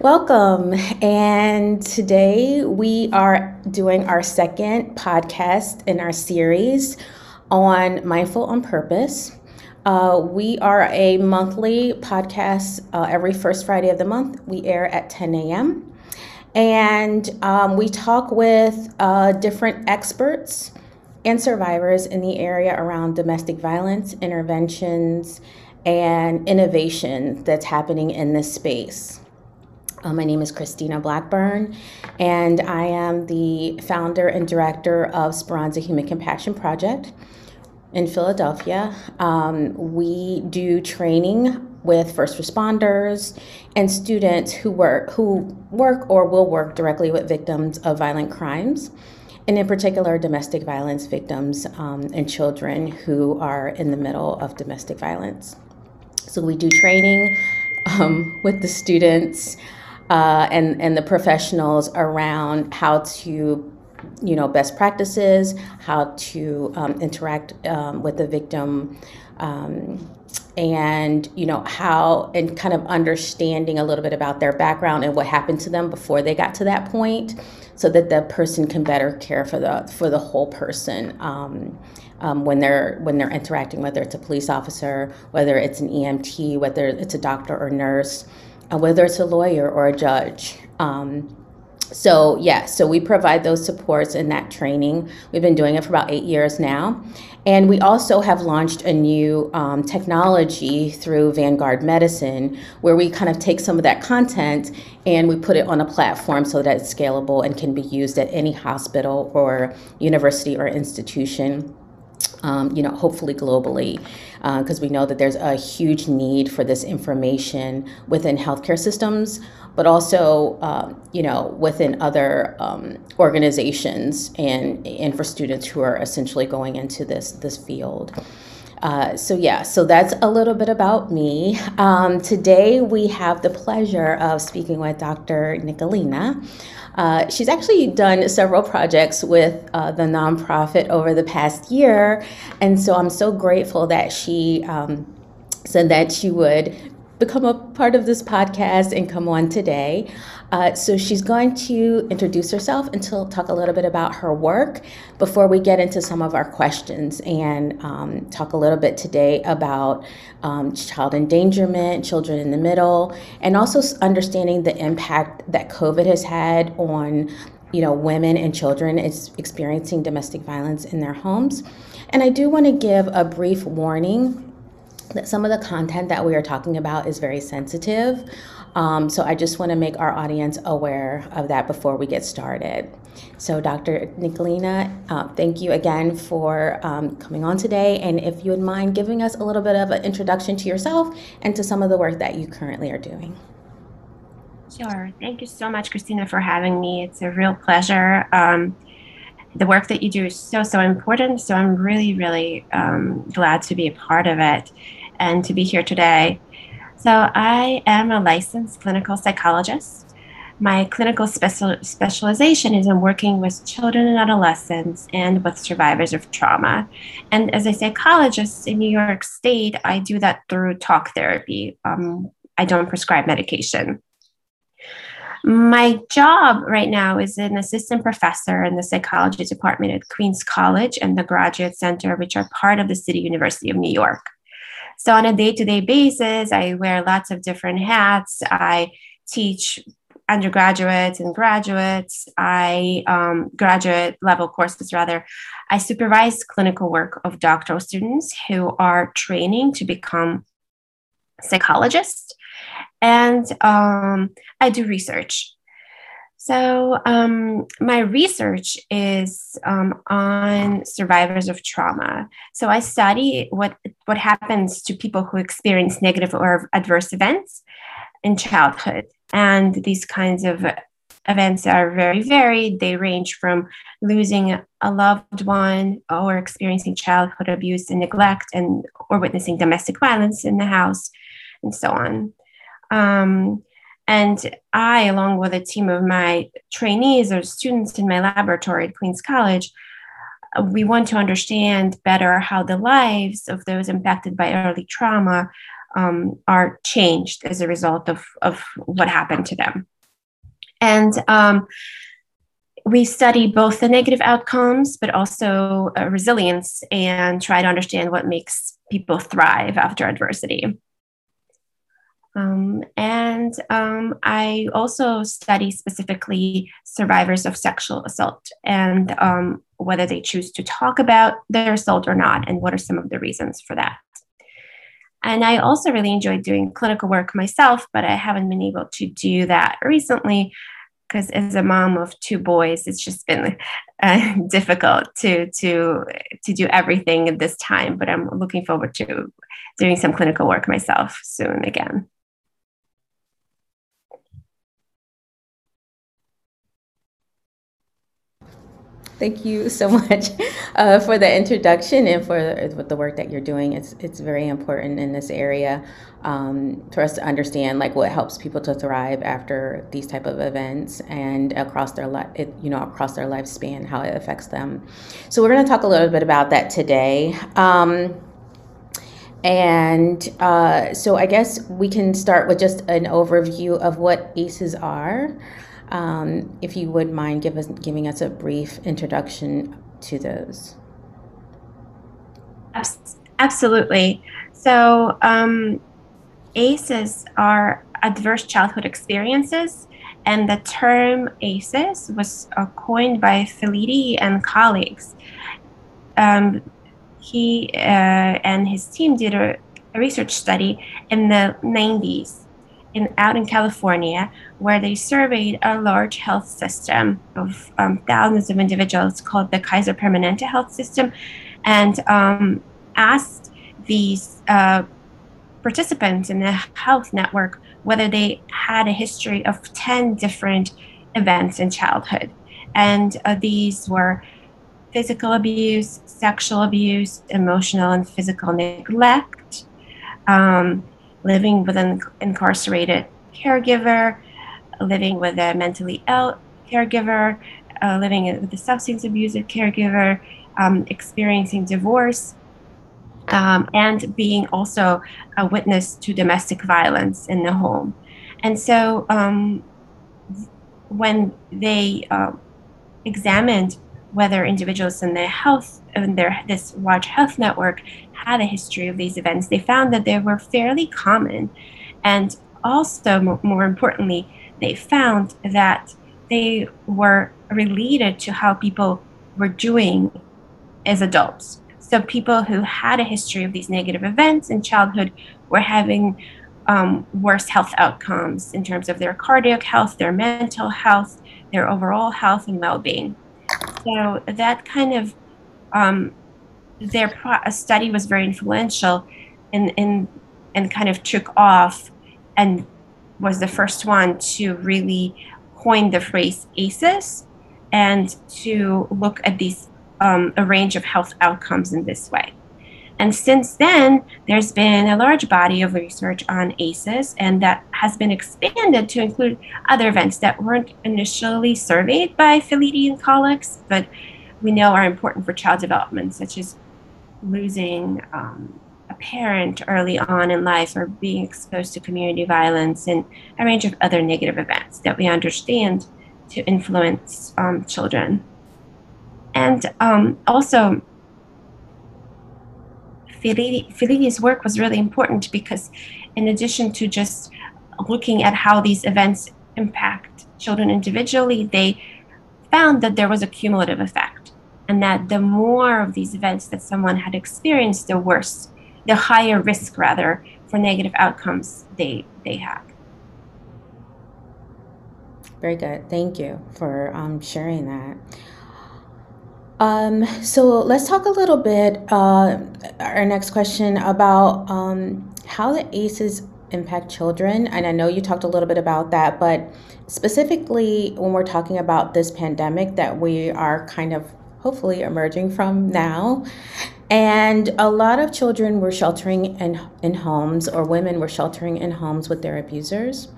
Welcome. And today we are doing our second podcast in our series on Mindful on Purpose. Uh, we are a monthly podcast uh, every first Friday of the month. We air at 10 a.m. And um, we talk with uh, different experts and survivors in the area around domestic violence, interventions, and innovation that's happening in this space. Uh, my name is Christina Blackburn, and I am the founder and director of Speranza Human Compassion Project in Philadelphia. Um, we do training with first responders and students who work who work or will work directly with victims of violent crimes, and in particular, domestic violence victims um, and children who are in the middle of domestic violence. So we do training um, with the students uh, and and the professionals around how to you know best practices how to um, interact um, with the victim um, and you know how and kind of understanding a little bit about their background and what happened to them before they got to that point so that the person can better care for the for the whole person um, um, when they're when they're interacting whether it's a police officer whether it's an emt whether it's a doctor or nurse whether it's a lawyer or a judge. Um, so, yeah, so we provide those supports and that training. We've been doing it for about eight years now. And we also have launched a new um, technology through Vanguard Medicine where we kind of take some of that content and we put it on a platform so that it's scalable and can be used at any hospital or university or institution um, you know, hopefully globally, because uh, we know that there's a huge need for this information within healthcare systems, but also, uh, you know, within other um, organizations and and for students who are essentially going into this this field. Uh, so yeah, so that's a little bit about me. Um, today we have the pleasure of speaking with Dr. Nikulina. Uh, she's actually done several projects with uh, the nonprofit over the past year. And so I'm so grateful that she um, said that she would become a part of this podcast and come on today. Uh, so she's going to introduce herself and to talk a little bit about her work before we get into some of our questions and um, talk a little bit today about um, child endangerment, children in the middle, and also understanding the impact that COVID has had on you know women and children is experiencing domestic violence in their homes. And I do want to give a brief warning that some of the content that we are talking about is very sensitive. Um, so I just want to make our audience aware of that before we get started. So, Dr. Nikulina, uh, thank you again for um, coming on today. And if you would mind giving us a little bit of an introduction to yourself and to some of the work that you currently are doing. Sure. Thank you so much, Christina, for having me. It's a real pleasure. Um, the work that you do is so, so important. So I'm really, really um, glad to be a part of it and to be here today. So, I am a licensed clinical psychologist. My clinical special, specialization is in working with children and adolescents and with survivors of trauma. And as a psychologist in New York State, I do that through talk therapy. Um, I don't prescribe medication. My job right now is an assistant professor in the psychology department at Queens College and the Graduate Center, which are part of the City University of New York. So on a day-to-day basis, I wear lots of different hats. I teach undergraduates and graduates. I um, graduate level courses rather. I supervise clinical work of doctoral students who are training to become psychologists, and um, I do research. So, um, my research is um, on survivors of trauma. So, I study what, what happens to people who experience negative or adverse events in childhood. And these kinds of events are very varied. They range from losing a loved one or experiencing childhood abuse and neglect and or witnessing domestic violence in the house and so on. Um, and I, along with a team of my trainees or students in my laboratory at Queens College, uh, we want to understand better how the lives of those impacted by early trauma um, are changed as a result of, of what happened to them. And um, we study both the negative outcomes, but also uh, resilience and try to understand what makes people thrive after adversity. Um, and um, I also study specifically survivors of sexual assault and um, whether they choose to talk about their assault or not, and what are some of the reasons for that. And I also really enjoyed doing clinical work myself, but I haven't been able to do that recently because as a mom of two boys, it's just been uh, difficult to to to do everything at this time. But I'm looking forward to doing some clinical work myself soon again. Thank you so much uh, for the introduction and for the work that you're doing. It's it's very important in this area um, for us to understand like what helps people to thrive after these type of events and across their life, you know, across their lifespan, how it affects them. So we're going to talk a little bit about that today. Um, and uh, so I guess we can start with just an overview of what ACEs are. Um, if you would mind give us, giving us a brief introduction to those. Absolutely. So, um, ACEs are adverse childhood experiences, and the term ACEs was uh, coined by Felitti and colleagues. Um, he uh, and his team did a, a research study in the 90s in, out in California, where they surveyed a large health system of um, thousands of individuals called the Kaiser Permanente Health System, and um, asked these uh, participants in the health network whether they had a history of 10 different events in childhood. And uh, these were physical abuse, sexual abuse, emotional and physical neglect. Um, living with an incarcerated caregiver, living with a mentally ill caregiver, uh, living with a substance abusive caregiver, um, experiencing divorce, um, and being also a witness to domestic violence in the home. And so um, when they uh, examined whether individuals in their health in their this large health network had a history of these events. They found that they were fairly common. And also more importantly they found that they were related to how people were doing as adults. So people who had a history of these negative events in childhood were having um, worse health outcomes in terms of their cardiac health their mental health their overall health and well-being so that kind of um, their pro- study was very influential and in and kind of took off and was the first one to really coin the phrase ACEs and to look at these um, a range of health outcomes in this way. And since then, there's been a large body of research on ACEs, and that has been expanded to include other events that weren't initially surveyed by Felitti and colleagues, but we know are important for child development, such as losing um, a parent early on in life or being exposed to community violence and a range of other negative events that we understand to influence um, children. And um, also, Felitti's work was really important because, in addition to just looking at how these events impact children individually, they found that there was a cumulative effect, and that the more of these events that someone had experienced, the worse, the higher risk rather for negative outcomes they they have. Very good. Thank you for um, sharing that. Um, so let's talk a little bit, uh, our next question about um, how the ACEs impact children. And I know you talked a little bit about that, but specifically when we're talking about this pandemic that we are kind of hopefully emerging from now. And a lot of children were sheltering in, in homes, or women were sheltering in homes with their abusers.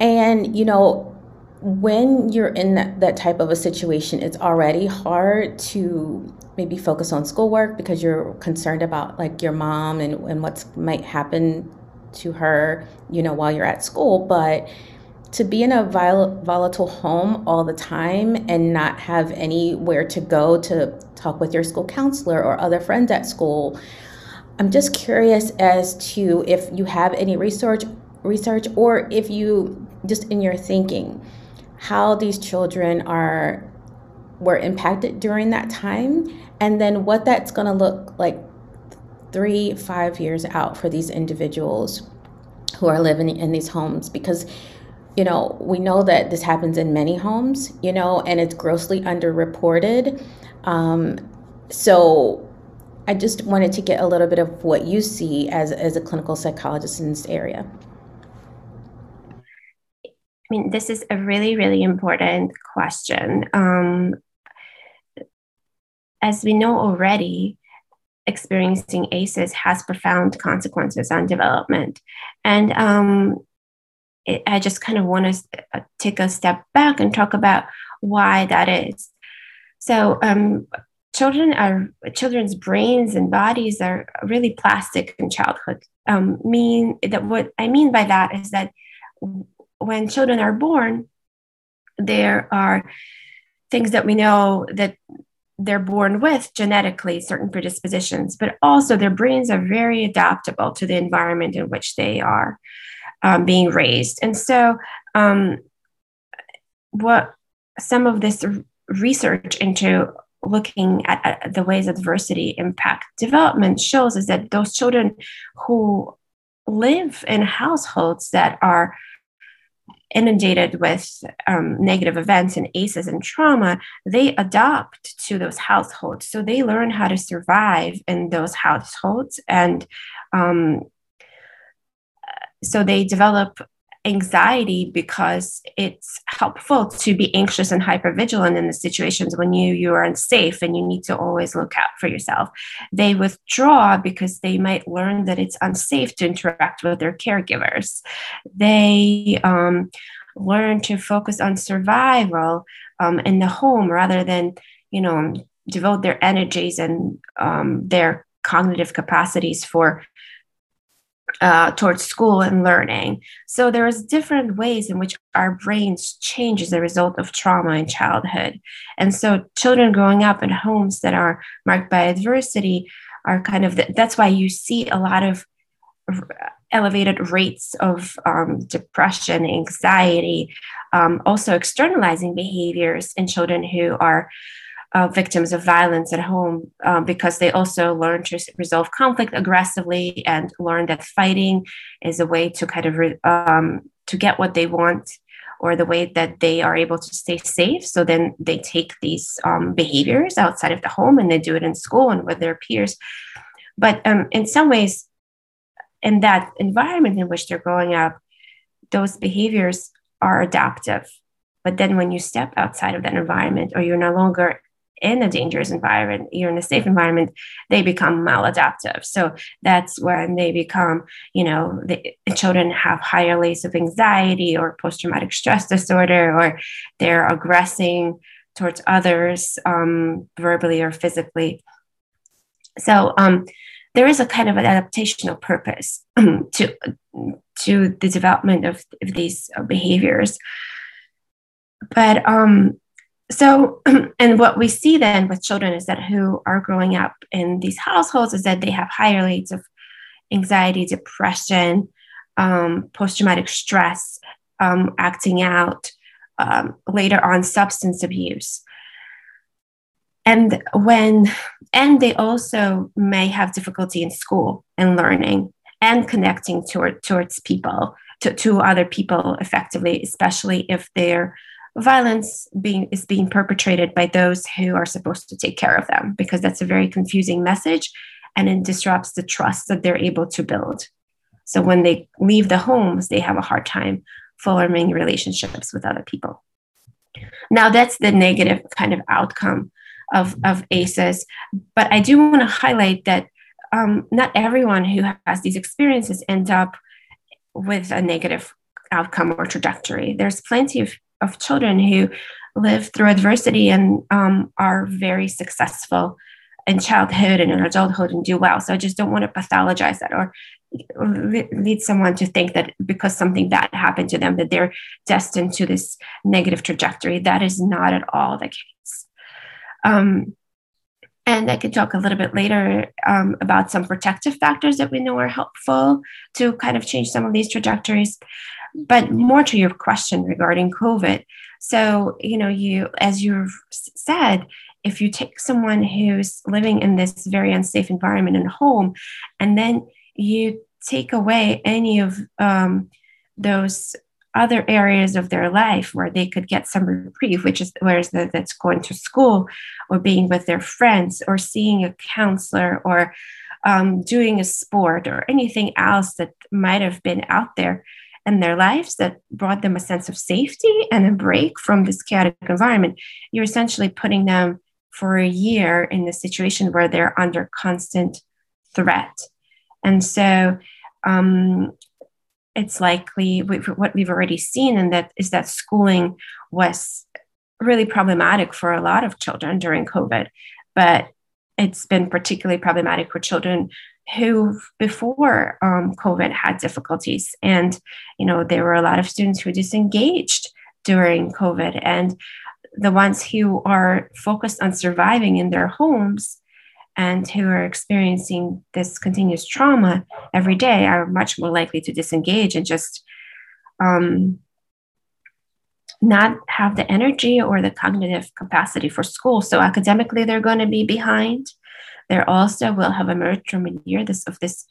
And, you know, when you're in that, that type of a situation, it's already hard to maybe focus on schoolwork because you're concerned about like your mom and, and what might happen to her, you know, while you're at school, but to be in a volatile home all the time and not have anywhere to go to talk with your school counselor or other friends at school. I'm just curious as to if you have any research research or if you just in your thinking how these children are were impacted during that time and then what that's going to look like three five years out for these individuals who are living in these homes. Because you know we know that this happens in many homes you know and it's grossly underreported. Um, so i just wanted to get a little bit of what you see as, as a clinical psychologist in this area I mean, this is a really, really important question. Um, as we know already, experiencing ACEs has profound consequences on development. And um, it, I just kind of want to uh, take a step back and talk about why that is. So, um, children are children's brains and bodies are really plastic in childhood. Um, mean that what I mean by that is that when children are born, there are things that we know that they're born with genetically certain predispositions, but also their brains are very adaptable to the environment in which they are um, being raised. And so, um, what some of this research into looking at, at the ways adversity impact development shows is that those children who live in households that are inundated with um, negative events and ACEs and trauma, they adopt to those households. So they learn how to survive in those households. And um, so they develop anxiety because it's helpful to be anxious and hypervigilant in the situations when you you are unsafe and you need to always look out for yourself. They withdraw because they might learn that it's unsafe to interact with their caregivers. They um, learn to focus on survival um, in the home rather than you know devote their energies and um, their cognitive capacities for uh, towards school and learning. So there's different ways in which our brains change as a result of trauma in childhood. And so children growing up in homes that are marked by adversity are kind of the, that's why you see a lot of elevated rates of um, depression, anxiety, um, also externalizing behaviors in children who are uh, victims of violence at home um, because they also learn to resolve conflict aggressively and learn that fighting is a way to kind of re- um, to get what they want or the way that they are able to stay safe. So then they take these um, behaviors outside of the home and they do it in school and with their peers. But um, in some ways in that environment in which they're growing up those behaviors are adaptive. But then when you step outside of that environment or you're no longer in a dangerous environment, you're in a safe environment, they become maladaptive. So that's when they become, you know, the children have higher rates of anxiety or post traumatic stress disorder, or they're aggressing towards others um, verbally or physically. So um, there is a kind of an adaptational purpose to to the development of, of these behaviors. But um, so and what we see then with children is that who are growing up in these households is that they have higher rates of anxiety depression um, post-traumatic stress um, acting out um, later on substance abuse. And when and they also may have difficulty in school and learning and connecting toward, towards people to, to other people effectively especially if they're violence being is being perpetrated by those who are supposed to take care of them because that's a very confusing message and it disrupts the trust that they're able to build. So when they leave the homes they have a hard time forming relationships with other people. Now that's the negative kind of outcome of, of aces but i do want to highlight that um, not everyone who has these experiences end up with a negative outcome or trajectory. There's plenty of of children who live through adversity and um, are very successful in childhood and in adulthood and do well. So I just don't want to pathologize that or lead someone to think that because something bad happened to them that they're destined to this negative trajectory that is not at all the case um, and i could talk a little bit later um, about some protective factors that we know are helpful to kind of change some of these trajectories. But more to your question regarding covid. So you know you as you've said if you take someone who's living in this very unsafe environment in home and then you take away any of um, those other areas of their life where they could get some reprieve, which is whereas the, that's going to school or being with their friends or seeing a counselor or um, doing a sport or anything else that might have been out there in their lives that brought them a sense of safety and a break from this chaotic environment, you're essentially putting them for a year in a situation where they're under constant threat. And so um, it's likely what we've already seen, and that is that schooling was really problematic for a lot of children during COVID, but it's been particularly problematic for children who before um, COVID had difficulties. And, you know, there were a lot of students who disengaged during COVID. And the ones who are focused on surviving in their homes and who are experiencing this continuous trauma every day are much more likely to disengage and just um, not have the energy or the cognitive capacity for school. So academically, they're going to be behind. They also will have emerged from a year this of this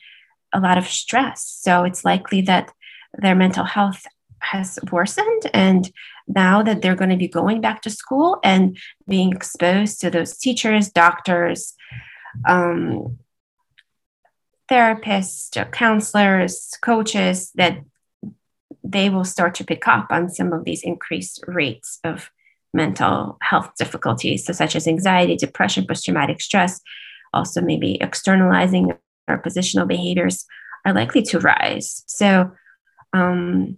a lot of stress. So it's likely that their mental health has worsened and now that they're going to be going back to school and being exposed to those teachers doctors um, therapists counselors coaches that they will start to pick up on some of these increased rates of mental health difficulties so such as anxiety depression post-traumatic stress. Also maybe externalizing or positional behaviors are likely to rise. So um,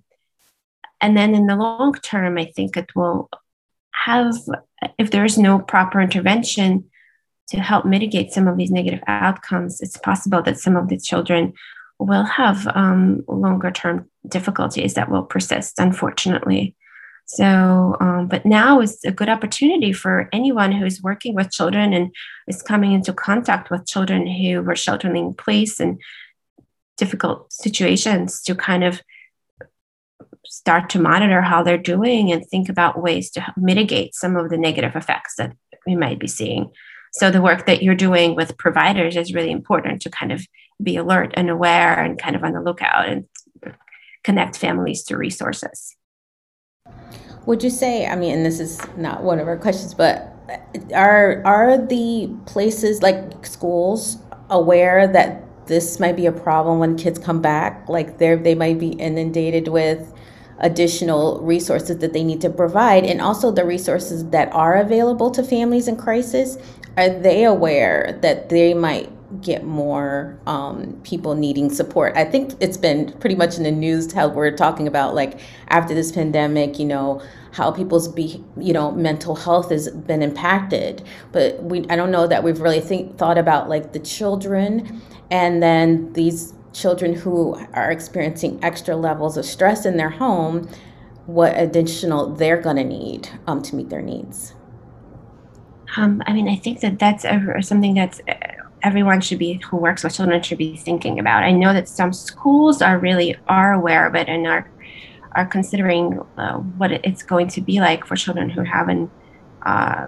and then in the long term, I think it will have, if there is no proper intervention to help mitigate some of these negative outcomes, it's possible that some of the children will have um, longer term difficulties that will persist, unfortunately. So, um, but now is a good opportunity for anyone who's working with children and is coming into contact with children who were sheltering in place and difficult situations to kind of start to monitor how they're doing and think about ways to mitigate some of the negative effects that we might be seeing. So, the work that you're doing with providers is really important to kind of be alert and aware and kind of on the lookout and connect families to resources. Would you say, I mean, and this is not one of our questions, but are are the places like schools aware that this might be a problem when kids come back like they they might be inundated with additional resources that they need to provide and also the resources that are available to families in crisis are they aware that they might get more um, people needing support i think it's been pretty much in the news how we're talking about like after this pandemic you know how people's be you know mental health has been impacted but we i don't know that we've really think thought about like the children and then these children who are experiencing extra levels of stress in their home, what additional they're to need um, to meet their needs. Um, I mean, I think that that's a, something that uh, everyone should be who works with children should be thinking about. I know that some schools are really are aware of it and are are considering uh, what it's going to be like for children who haven't uh,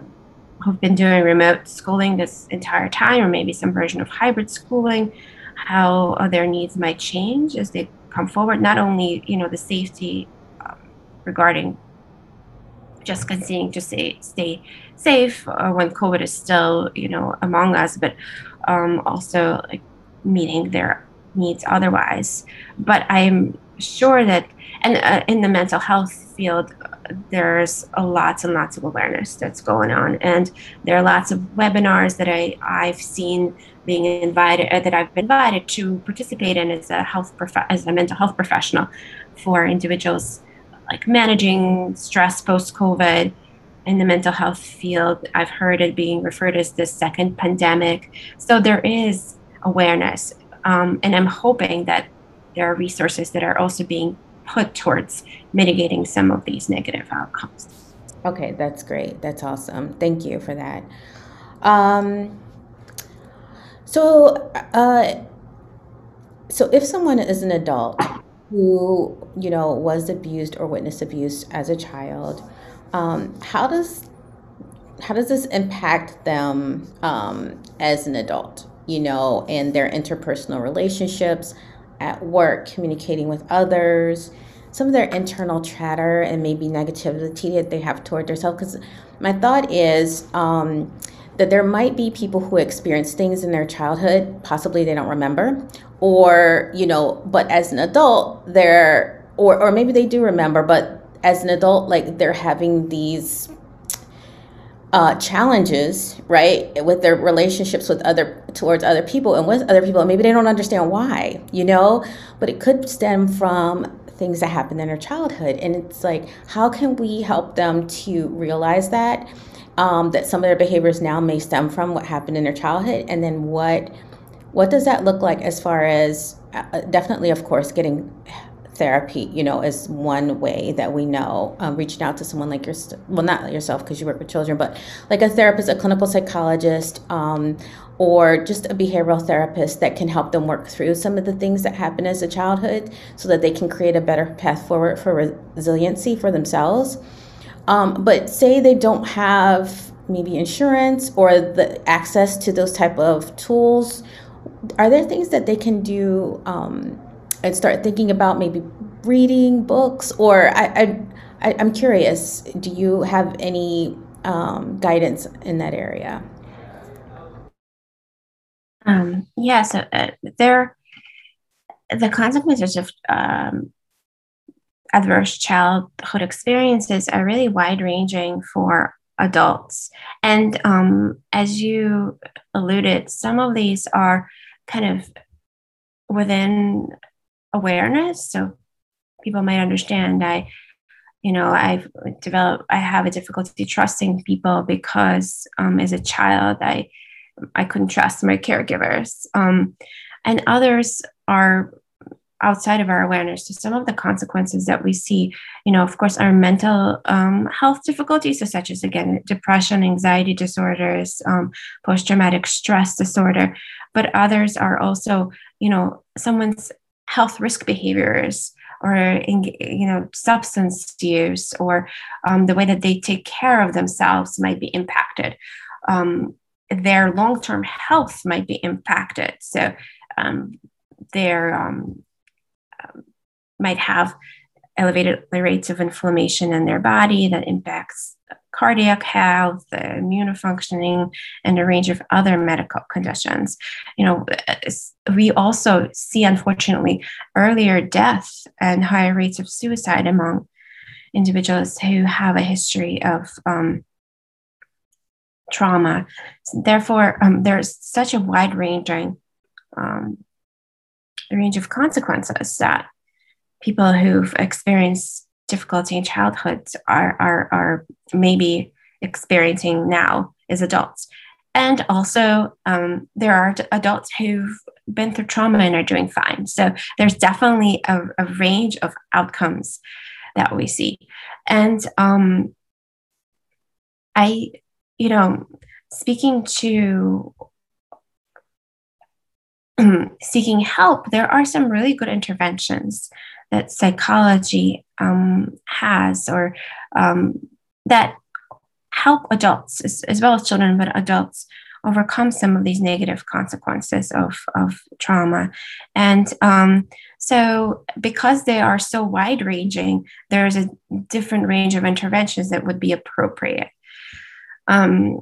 who've been doing remote schooling this entire time, or maybe some version of hybrid schooling how uh, their needs might change as they come forward. Not only you know the safety um, regarding just continuing to stay stay safe uh, when COVID is still you know among us, but um, also like meeting their needs otherwise. But I'm sure that, and uh, in the mental health field, there's a lots and lots of awareness that's going on, and there are lots of webinars that I I've seen being invited uh, that I've been invited to participate in as a health prof- as a mental health professional for individuals like managing stress post COVID in the mental health field. I've heard it being referred as the second pandemic. So there is awareness Um, and I'm hoping that there are resources that are also being put towards mitigating some of these negative outcomes. Okay, that's great. That's awesome. Thank you for that. Um, so, uh, so if someone is an adult who you know was abused or witnessed abuse as a child, um, how does how does this impact them um, as an adult? You know, in their interpersonal relationships, at work, communicating with others, some of their internal chatter and maybe negativity that they have toward themselves. Because my thought is um, that there might be people who experience things in their childhood, possibly they don't remember, or you know, but as an adult, they're or or maybe they do remember, but as an adult, like they're having these uh, challenges, right, with their relationships with other towards other people and with other people. Maybe they don't understand why, you know, but it could stem from things that happened in their childhood. And it's like, how can we help them to realize that um, that some of their behaviors now may stem from what happened in their childhood, and then what what does that look like as far as uh, definitely, of course, getting therapy, you know, is one way that we know um, reaching out to someone like your, well, not yourself because you work with children, but like a therapist, a clinical psychologist, um, or just a behavioral therapist that can help them work through some of the things that happen as a childhood so that they can create a better path forward for resiliency for themselves. Um, but say they don't have maybe insurance or the access to those type of tools are there things that they can do um, and start thinking about maybe reading books or I, I, I'm curious, do you have any um, guidance in that area? Um, yeah, so uh, there, the consequences of um, adverse childhood experiences are really wide ranging for adults. And um, as you alluded, some of these are kind of within awareness. So people might understand I, you know, I've developed, I have a difficulty trusting people because um, as a child, I, I couldn't trust my caregivers. Um, and others are outside of our awareness to some of the consequences that we see you know of course our mental um, health difficulties so such as again depression anxiety disorders um, post-traumatic stress disorder but others are also you know someone's health risk behaviors or you know substance use or um, the way that they take care of themselves might be impacted. Um, their long-term health might be impacted. So um, their um, might have elevated rates of inflammation in their body that impacts cardiac health, immune functioning, and a range of other medical conditions. You know, we also see, unfortunately, earlier death and higher rates of suicide among individuals who have a history of um, trauma. Therefore, um, there's such a wide ranging um, range of consequences that people who've experienced difficulty in childhood are, are, are maybe experiencing now as adults. And also, um, there are adults who've been through trauma and are doing fine. So there's definitely a, a range of outcomes that we see. And um, I, you know, speaking to seeking help, there are some really good interventions that psychology um, has or um, that help adults as, as, well as children, but adults overcome some of these negative consequences of, of trauma. And um, so, because they are so wide ranging, there's a different range of interventions that would be appropriate. Um,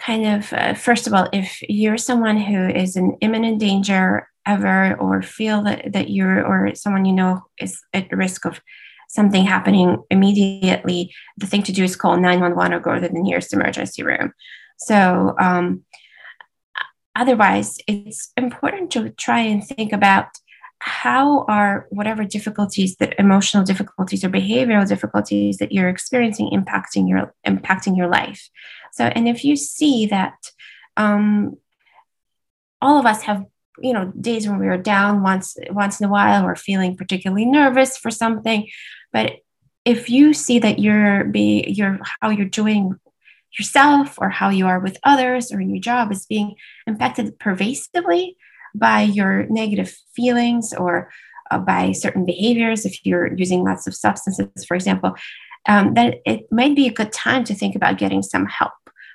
kind of, uh, first of all, if you're someone who is in imminent danger ever or feel that, that you're or someone you know is at risk of something happening immediately, the thing to do is call 911 or go to the nearest emergency room. So, um, otherwise, it's important to try and think about how are whatever difficulties that emotional difficulties or behavioral difficulties that you're experiencing impacting your impacting your life so and if you see that um, all of us have you know days when we are down once once in a while or feeling particularly nervous for something. But if you see that you're be you're how you're doing yourself or how you are with others or in your job is being impacted pervasively by your negative feelings or uh, by certain behaviors if you're using lots of substances for example um, that it might be a good time to think about getting some help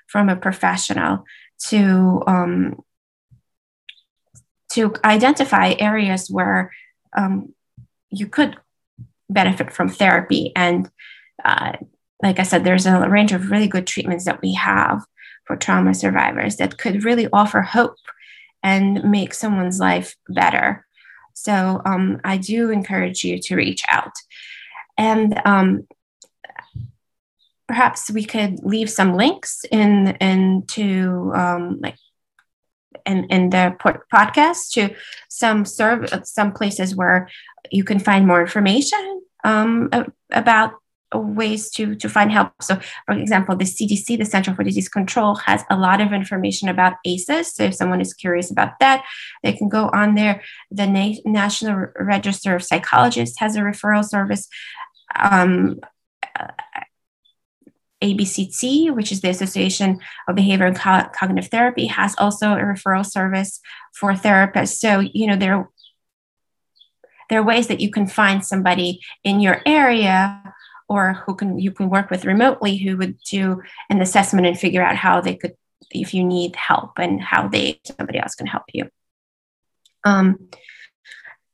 from a professional to um, to identify areas where um, you could benefit from therapy. And uh, like I said, there's a range of really good treatments that we have for trauma survivors that could really offer hope and make someone's life better. So um, I do encourage you to reach out. And um, perhaps we could leave some links in into um, like in, in the podcast to some serve some places where you can find more information um, about ways to to find help. So, for example, the CDC, the Center for Disease Control, has a lot of information about ACEs. So, if someone is curious about that, they can go on there. The Na- National Register of Psychologists has a referral service. Um, ABCT, which is the Association of Behavior and Co- Cognitive Therapy, has also a referral service for therapists. So, you know, there, there are ways that you can find somebody in your area or who can you can work with remotely who would do an assessment and figure out how they could if you need help and how they somebody else can help you. Um,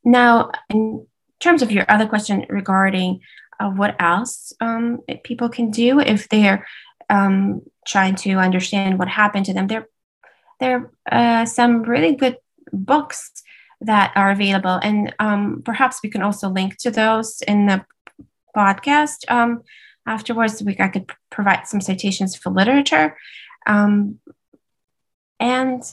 now, in terms of your other question regarding of what else um, people can do if they're um, trying to understand what happened to them. There, there are uh, some really good books that are available, and um, perhaps we can also link to those in the podcast. Um, afterwards, we I could provide some citations for literature, um, and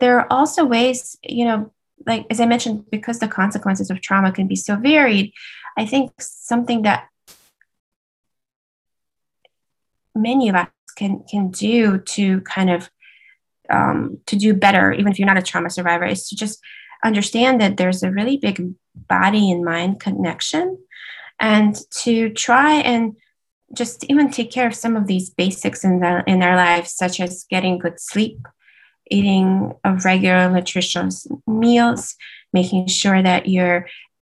there are also ways, you know, like as I mentioned, because the consequences of trauma can be so varied, I think something that many of us can can do to kind of um, to do better, even if you're not a trauma survivor, is to just understand that there's a really big body and mind connection, and to try and just even take care of some of these basics in the, in our lives, such as getting good sleep, eating a regular nutritious meals, making sure that you're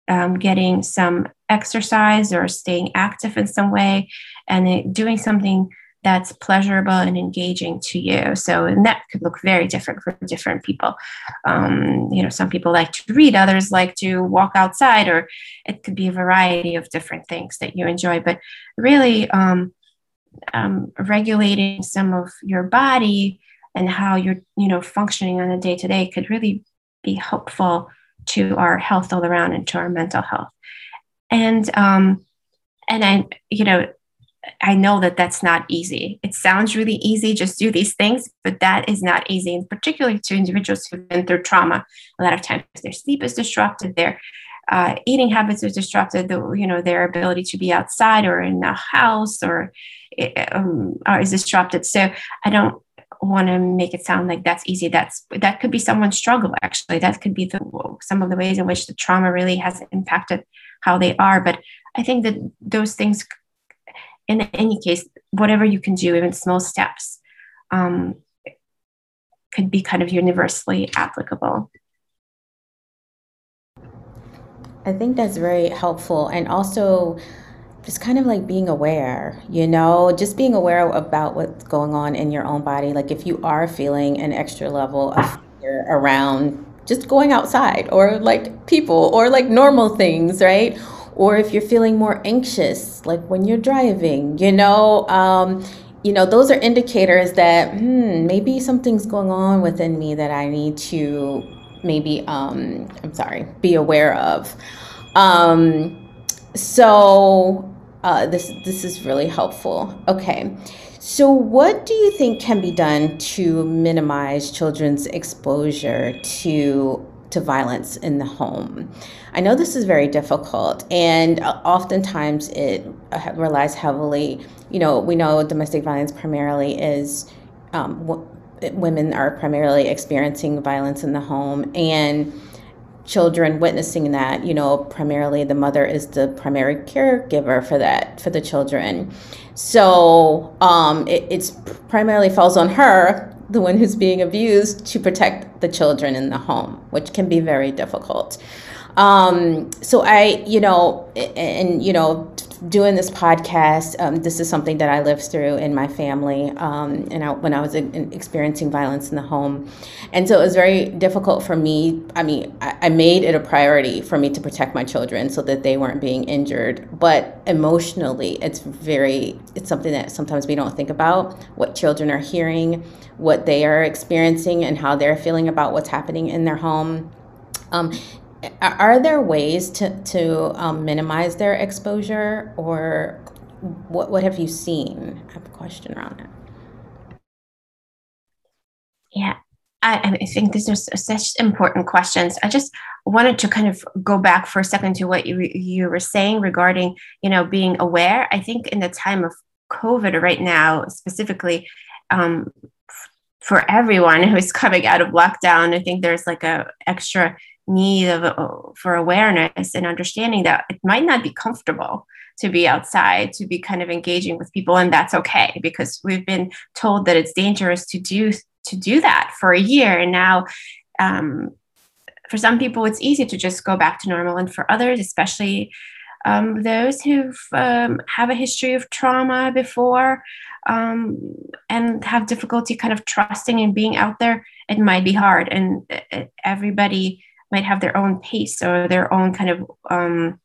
um, getting some exercise or staying active in some way, and doing something that's pleasurable and engaging to you. So, and that could look very different for different people. Um, you know, some people like to read, others like to walk outside, or it could be a variety of different things that you enjoy. But really, um, um, regulating some of your body and how you're you know functioning on a day to day could really be helpful to our health all around and to our mental health. And um and i you know i know that that's not easy. It sounds really easy just do these things but that is not easy and particularly to individuals who've been through trauma. A lot of times their sleep is disrupted their uh, eating habits are disrupted the, you know their ability to be outside or in a house or um, is disrupted. So i don't want to make it sound like that's easy. That's that could be someone's struggle. Actually, that could be the, some of the ways in which the trauma really has impacted how they are. But I think that those things, in any case, whatever you can do, even small steps, um, could be kind of universally applicable. I think that's very helpful, and also just kind of like being aware, you know, just being aware about what's going on in your own body. Like if you are feeling an extra level of fear around just going outside or like people or like normal things, right? Or if you're feeling more anxious, like when you're driving, you know, um, you know, those are indicators that hmm, maybe something's going on within me that I need to maybe, um, I'm sorry, be aware of. Um, so uh, this this is really helpful. Okay, so what do you think can be done to minimize children's exposure to to violence in the home? I know this is very difficult, and uh, oftentimes it uh, relies heavily. You know, we know domestic violence primarily is um, women are primarily experiencing violence in the home and children witnessing that you know primarily the mother is the primary caregiver for that for the children. So um, it, it's primarily falls on her the one who's being abused to protect the children in the home which can be very difficult. Um, so i you know and you know doing this podcast, um, this is something that I lived through in my family, um, and I, when I was in, experiencing violence in the home, and so it was very difficult for me. I mean, I, I made it a priority for me to protect my children so that they weren't being injured. But emotionally, it's very it's something that sometimes we don't think about what children are hearing, what they are experiencing, and how they're feeling about what's happening in their home. Um, are there ways to, to um, minimize their exposure or what, what have you seen? I have a question around that. Yeah, I, I think these are such important questions. I just wanted to kind of go back for a second to what you, you were saying regarding, you know, being aware. I think in the time of COVID right now, specifically, um, for everyone who's coming out of lockdown, I think there's like a extra need of uh, for awareness and understanding that it might not be comfortable to be outside to be kind of engaging with people and that's okay because we've been told that it's dangerous to do to do that for a year. And now um, for some people it's easy to just go back to normal. And for others especially um, those who um, have a history of trauma before um, and have difficulty kind of trusting and being out there it might be hard. And uh, everybody might have their own pace or their own kind of um,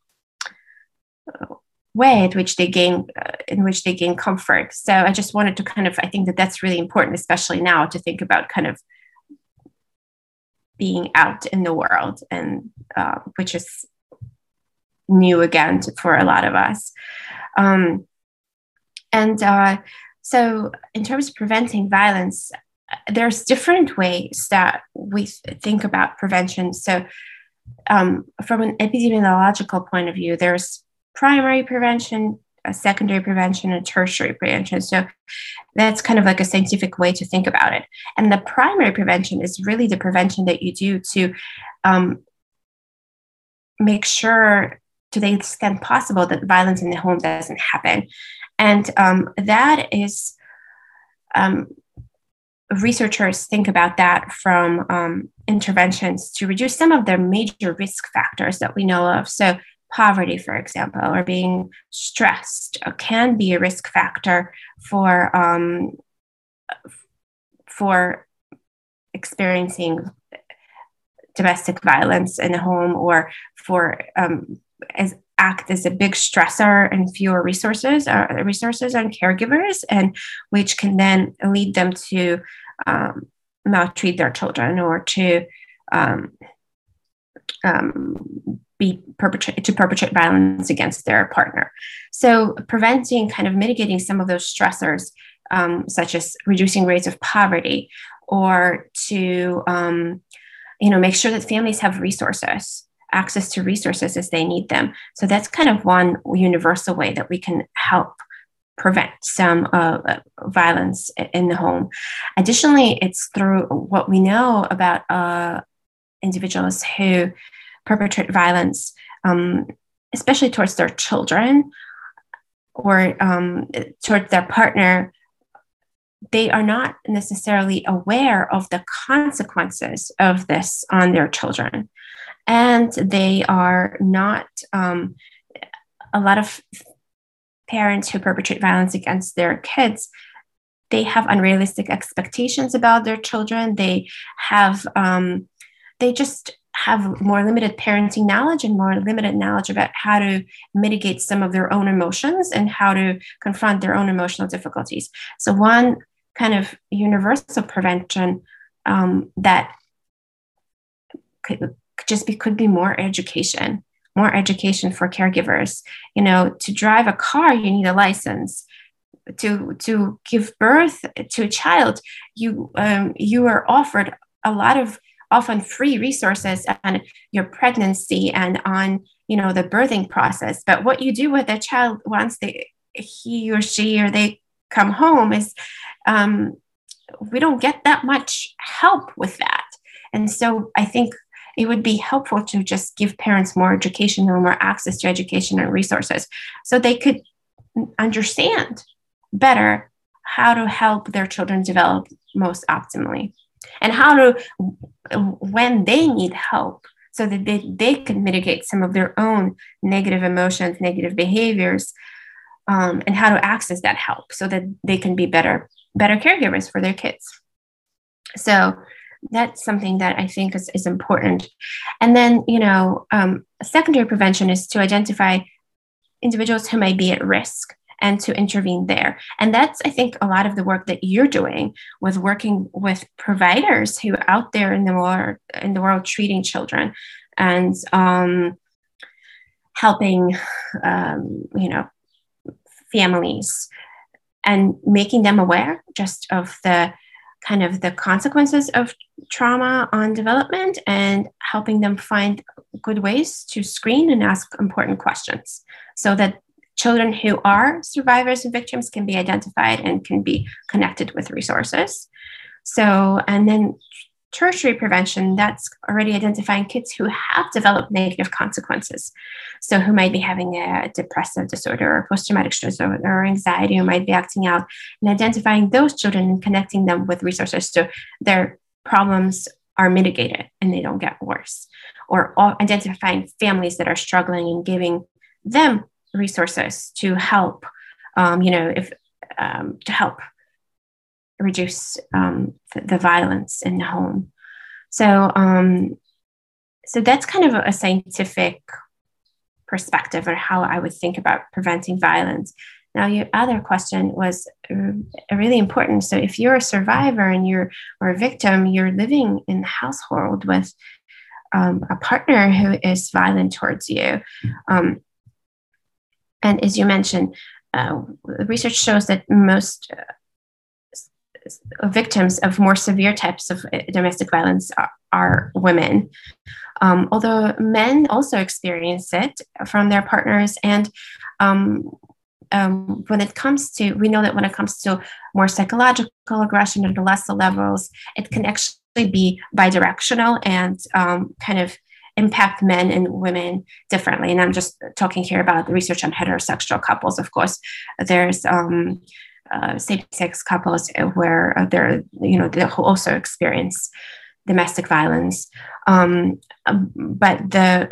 way at which they gain uh, in which they gain comfort. So i just wanted to kind of i think that that's really important especially now to think about kind of being out in the world and uh, which is new again to, for a lot of us. Um, and uh, so in terms of preventing violence there's different ways that we think about prevention. So, um, from an epidemiological point of view, there's primary prevention, secondary prevention, and tertiary prevention. So, that's kind of like a scientific way to think about it. And the primary prevention is really the prevention that you do to um, make sure, to the extent possible, that violence in the home doesn't happen. And um, that is um, researchers think about that from um, interventions to reduce some of the major risk factors that we know of. So, poverty, for example, or being stressed uh, can be a risk factor for um, for experiencing domestic violence in the home or for um, as act as a big stressor and fewer resources uh, resources on caregivers and which can then lead them to um, maltreat their children or to um, um, be perpetrate to perpetrate violence against their partner. So preventing kind of mitigating some of those stressors um, such as reducing rates of poverty or to um, you know make sure that families have resources access to resources as they need them. So that's kind of one universal way that we can help prevent some uh, violence in the home. Additionally, it's through what we know about uh, individuals who perpetrate violence, um, especially towards their children or um, towards their partner. They are not necessarily aware of the consequences of this on their children and they are not um, a lot of parents who perpetrate violence against their kids they have unrealistic expectations about their children. They have um, they just have more limited parenting knowledge and more limited knowledge about how to mitigate some of their own emotions and how to confront their own emotional difficulties. So one kind of universal prevention um, that could, just be could be more education more education for caregivers. You know to drive a car you need a license. To to give birth to a child you um, you are offered a lot of often free resources on your pregnancy and on you know the birthing process. But what you do with a child once they he or she or they come home is um, we don't get that much help with that. And so I think it would be helpful to just give parents more education or more access to education and resources so they could understand better how to help their children develop most optimally and how to when they need help so that they, they can mitigate some of their own negative emotions negative behaviors um, and how to access that help so that they can be better better caregivers for their kids. So that's something that i think is, is important and then you know um, secondary prevention is to identify individuals who may be at risk and to intervene there. And that's, I think, a lot of the work that you're doing with working with providers who are out there in the world in the world treating children and um, helping, um, you know, families and making them aware just of the kind of the consequences of trauma on development and helping them find good ways to screen and ask important questions so that children who are survivors and victims can be identified and can be connected with resources. So, and then tertiary prevention, that's already identifying kids who have developed negative consequences. So, who might be having a depressive disorder or post traumatic stress or anxiety, who might be acting out, and identifying those children and connecting them with resources so their problems are mitigated and they don't get worse. Or identifying families that are struggling and giving them resources to help, um, you know, if um, to help reduce um, the, the, violence in the home. So, um, so that's kind of a, scientific perspective on how I would think about preventing violence. Now, your other question was really important. So, if you're a survivor and you're or a victim, you're living in the household with um, a partner who is violent towards you. Um, and as you mentioned, uh, research shows that most victims of more severe types of uh, domestic violence are, are women. Um, although men also experience it from their partners. And um, um, when it comes to, we know that when it comes to more psychological aggression at the lesser levels, it can actually be bidirectional and um, kind of impact men and women differently. And I'm just talking here about the research on heterosexual couples. Of course, there's um, uh, same-sex couples where they're, you know, they also experience domestic violence. Um, but the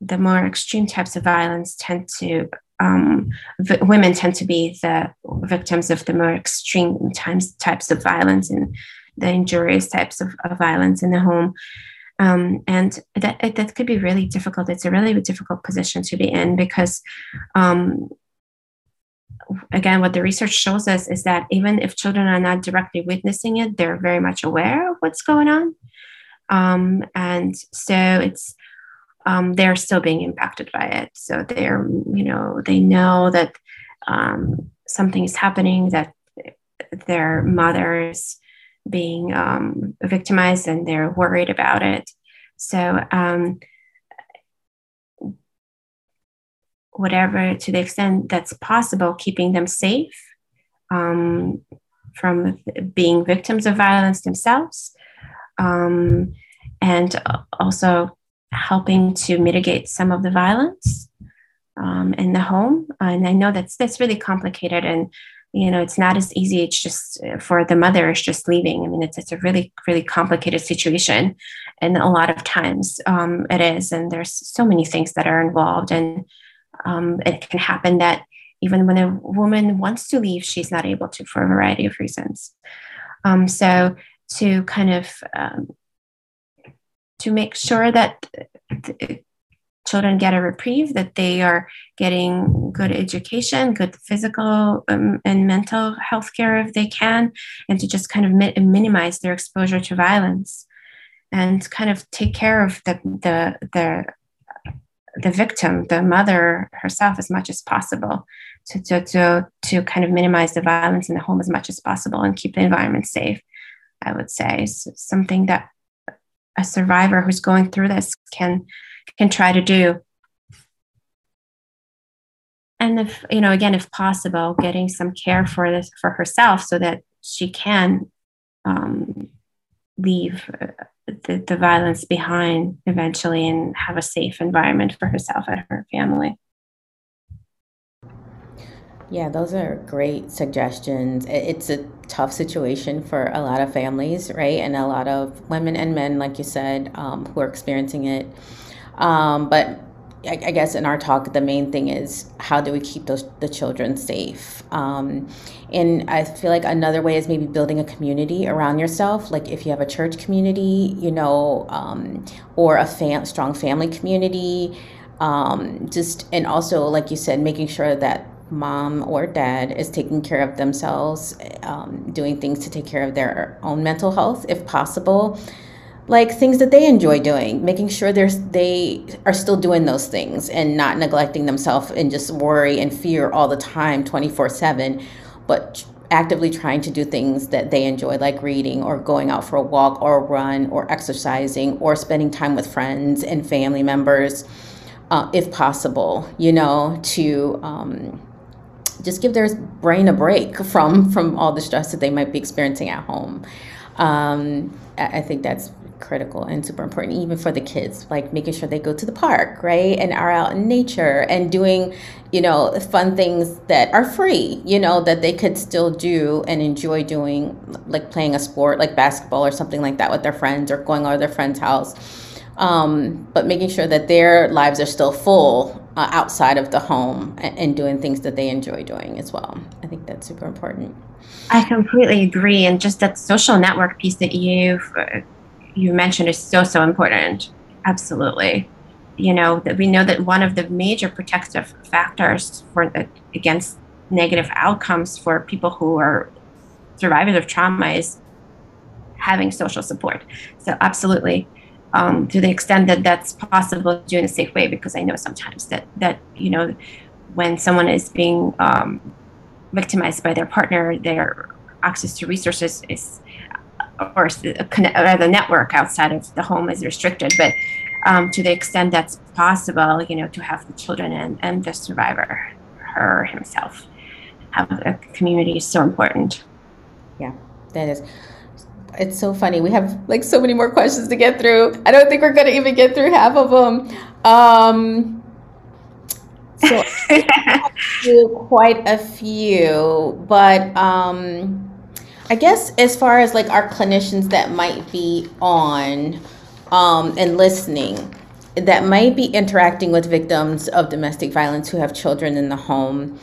the more extreme types of violence tend to um, v- women tend to be the victims of the more extreme times types of violence and the injurious types of, of violence in the home. Um, and that that could be really difficult. It's a really difficult position to be in because, um, again, what the research shows us is that even if children are not directly witnessing it, they're very much aware of what's going on, um, and so it's um, they're still being impacted by it. So they're you know they know that um, something is happening that their mothers being um, victimized and they're worried about it. So, um, whatever, to the extent that's possible, keeping them safe um, from being victims of violence themselves, um, and also helping to mitigate some of the violence um, in the home. And I know that's that's really complicated and you know it's not as easy it's just for the mother it's just leaving i mean it's, it's a really really complicated situation and a lot of times um, it is and there's so many things that are involved and um, it can happen that even when a woman wants to leave she's not able to for a variety of reasons. Um, so to kind of um, to make sure that children get a reprieve, that they are getting good education, good physical um, and mental health care if they can, and to just kind of mi- minimize their exposure to violence and kind of take care of the, the, the, the victim, the mother herself, as much as possible to, to, to, to kind of minimize the violence in the home as much as possible and keep the environment safe, I would say, something that a survivor who's going through this can can try to do. And if you know again if possible getting some care for this for herself so that she can um, leave uh, the, the violence behind eventually and have a safe environment for herself and her family. Yeah, those are great suggestions. It's a tough situation for a lot of families, right? And a lot of women and men, like you said, um, who are experiencing it. Um, but I, guess in our talk, the main thing is how do we keep those the children safe? Um, and I feel like another way is maybe building a community around yourself. Like if you have a church community, you know, um, or a fam- strong family community. Um, just and also, like you said, making sure that mom or dad is taking care of themselves, um, doing things to take care of their own mental health if possible. Like things that they enjoy doing, making sure they're, they are still doing those things and not neglecting themselves and just worry and fear all the time, 24 7, but actively trying to do things that they enjoy, like reading or going out for a walk or a run or exercising or spending time with friends and family members. Uh, if possible, you know, to um, just give their brain a break from from all the stress that they might be experiencing at home. Um, I think that's critical and super important, even for the kids, like making sure they go to the park, right, and are out in nature and doing, you know, fun things that are free, you know, that they could still do and enjoy doing, like playing a sport like basketball or something like that with their friends or going over their friend's house. Um, but making sure that their lives are still full uh, outside of the home and, and, doing things that they enjoy doing as well. I think that's super important. I completely agree, and just that social network piece that you you mentioned is so so important. Absolutely, you know that we know that one of the major protective factors for uh, against negative outcomes for people who are survivors of trauma is having social support. So absolutely um, to the extent that that's possible do in a safe way because i know sometimes that that you know when someone is being um, victimized by their partner their access to resources is or the network outside of the home is restricted but um, to the extent that's possible you know to have the children and, and the survivor her himself have a community is so important yeah that is it's so funny. We have like so many more questions to get through. I don't think we're gonna even get through half of them. Um, so quite a few, but um, I guess as far as like our clinicians that might be on um, and listening, that might be interacting with victims of domestic violence who have children in the home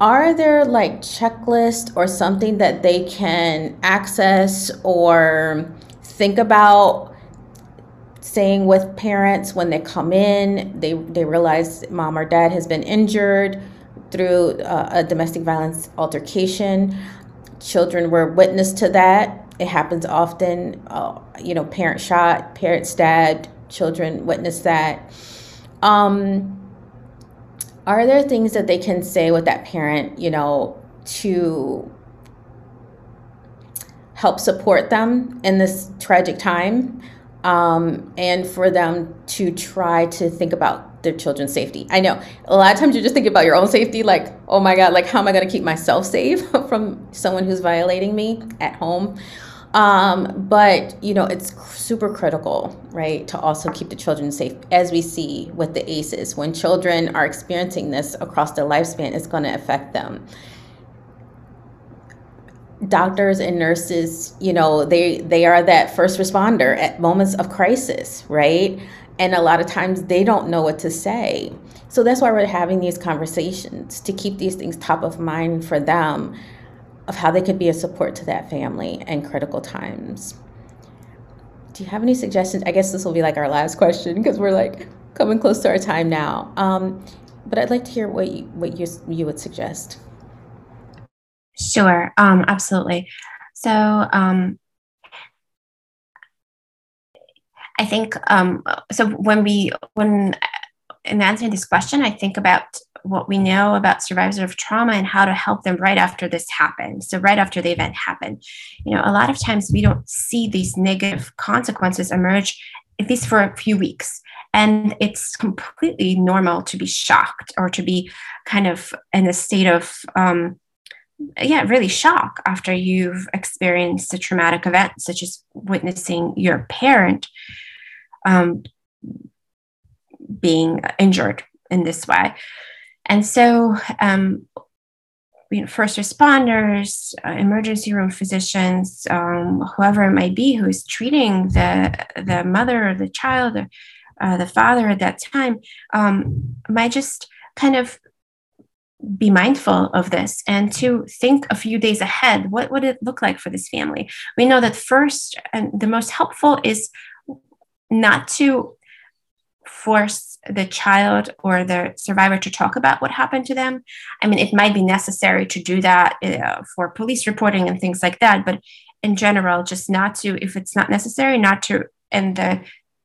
are there like checklists or something that they can access or think about saying with parents when they come in? They they realize mom or dad has been injured through uh, a domestic violence altercation children were witness to that. It happens often. Uh, you know parent shot parent stabbed children witness that. Um, are there things that they can say with that parent, you know, to help support them in this tragic time um, and for them to try to think about their children's safety. I know a lot of times you're just thinking about your own safety, like, oh my God, like, how am I going to keep myself safe from someone who's violating me at home? Um, but you know, it's super critical, right, to also keep the children safe. As we see with the ACEs, when children are experiencing this across their lifespan, it's going to affect them. Doctors and nurses, you know, they they are that first responder at moments of crisis, right? And a lot of times they don't know what to say. So that's why we're having these conversations to keep these things top of mind for them of how they could be a support to that family in critical times. Do you have any suggestions? I guess this will be like our last question because we're like coming close to our time now. Um, but I'd like to hear what you, what you, you would suggest. Sure, um, absolutely. So um, I think um, so when we when in answering this question, I think about what we know about survivors of trauma and how to help them right after this happened. So, right after the event happened, you know, a lot of times we don't see these negative consequences emerge, at least for a few weeks. And it's completely normal to be shocked or to be kind of in a state of um, yeah, really shock after you've experienced a traumatic event, such as witnessing your parent um, being injured in this way. And so, um, you know, first responders, uh, emergency room physicians, um, whoever it might be who is treating the the mother or the child or uh, the father at that time um, might just kind of be mindful of this and to think a few days ahead what would it look like for this family we know that first and the most helpful is not to force the child or the survivor to talk about what happened to them i mean it might be necessary to do that uh, for police reporting and things like that but in general just not to if it's not necessary not to and the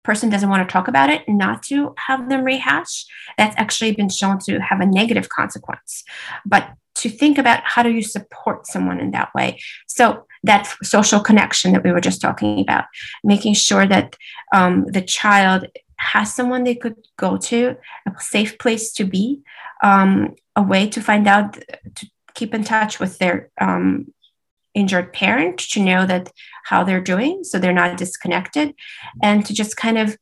person doesn't want to talk about it, not to have them rehash, that's actually been shown to have a negative consequence. But to think about how do you support someone in that way. So that social connection that we were just talking about, making sure that um, the child has someone they could go to, a safe place to be, um, a way to find out to keep in touch with their um, injured parent to know that how they're doing so they're not disconnected and to just kind of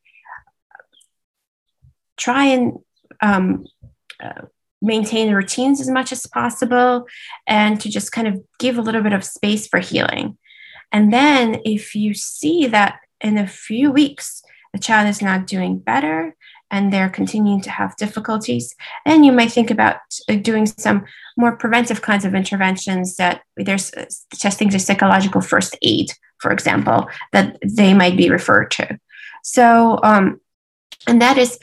try and um, uh, maintain routines as much as possible and to just kind of give a little bit of space for healing and then if you see that in a few weeks the child is not doing better and they're continuing to have difficulties, then you might think about uh, doing some more preventive kinds of interventions that there's uh, testing the psychological first aid, for example, that they might be referred to. So, um, and that is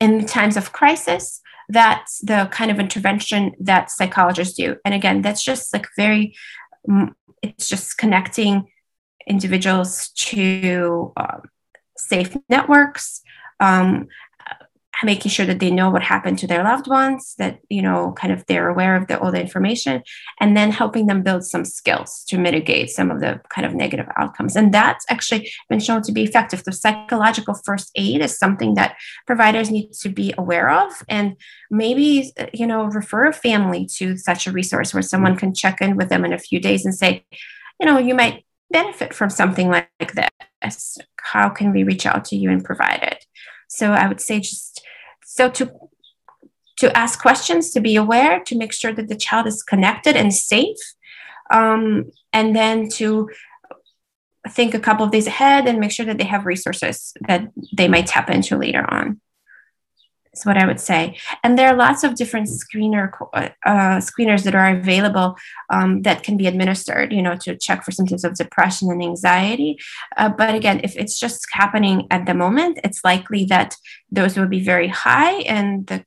in times of crisis, that's the kind of intervention that psychologists do. And again, that's just like very, mm, it's just connecting individuals to um, safe networks, um, making sure that they know what happened to their loved ones that you know kind of they're aware of the, all the information and then helping them build some skills to mitigate some of the kind of negative outcomes. And that's actually been shown to be effective. The psychological first aid is something that providers need to be aware of and maybe you know refer a family to such a resource where someone can check in with them in a few days and say you know you might benefit from something like this. How can we reach out to you and provide it? So I would say just so to to ask questions, to be aware, to make sure that the child is connected and safe, um, and then to think a couple of days ahead and make sure that they have resources that they might tap into later on is what I would say. And there are lots of different screener uh, screeners that are available um, that can be administered, you know, to check for symptoms of depression and anxiety. Uh, but again, if it's just happening at the moment, it's likely that those will be very high and the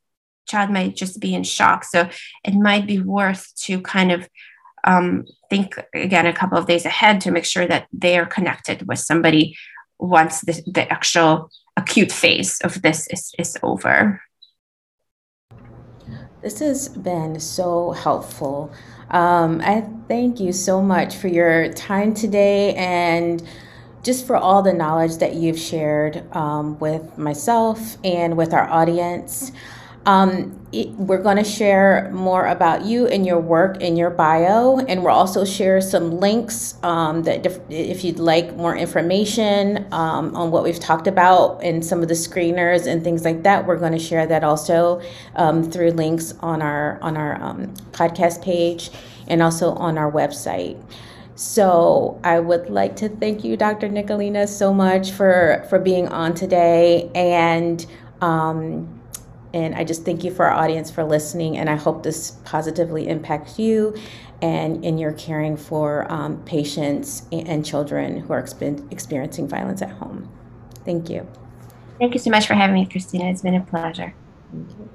child might just be in shock. So it might be worth to kind of um, think again a couple of days ahead to make sure that they are connected with somebody once the, the actual acute phase of this is, is over. This has been so helpful. Um, I thank you so much for your time today and just for all the knowledge that you've shared um, with myself and with our audience. Um, it, we're going to share more about you and your work in your bio, and we'll also share some links um, that if, if, you'd like more information um, on what we've talked about and some of the screeners and things like that. We're going to share that also um, through links on our on our um, podcast page and also on our website. So I would like to thank you, Dr. Nikulina, so much for for being on today and. Um, and I just thank you for our audience for listening. And I hope this positively impacts you and in your caring for um, patients and children who are experiencing violence at home. Thank you. Thank you so much for having me, Christina. It's been a pleasure. Thank you.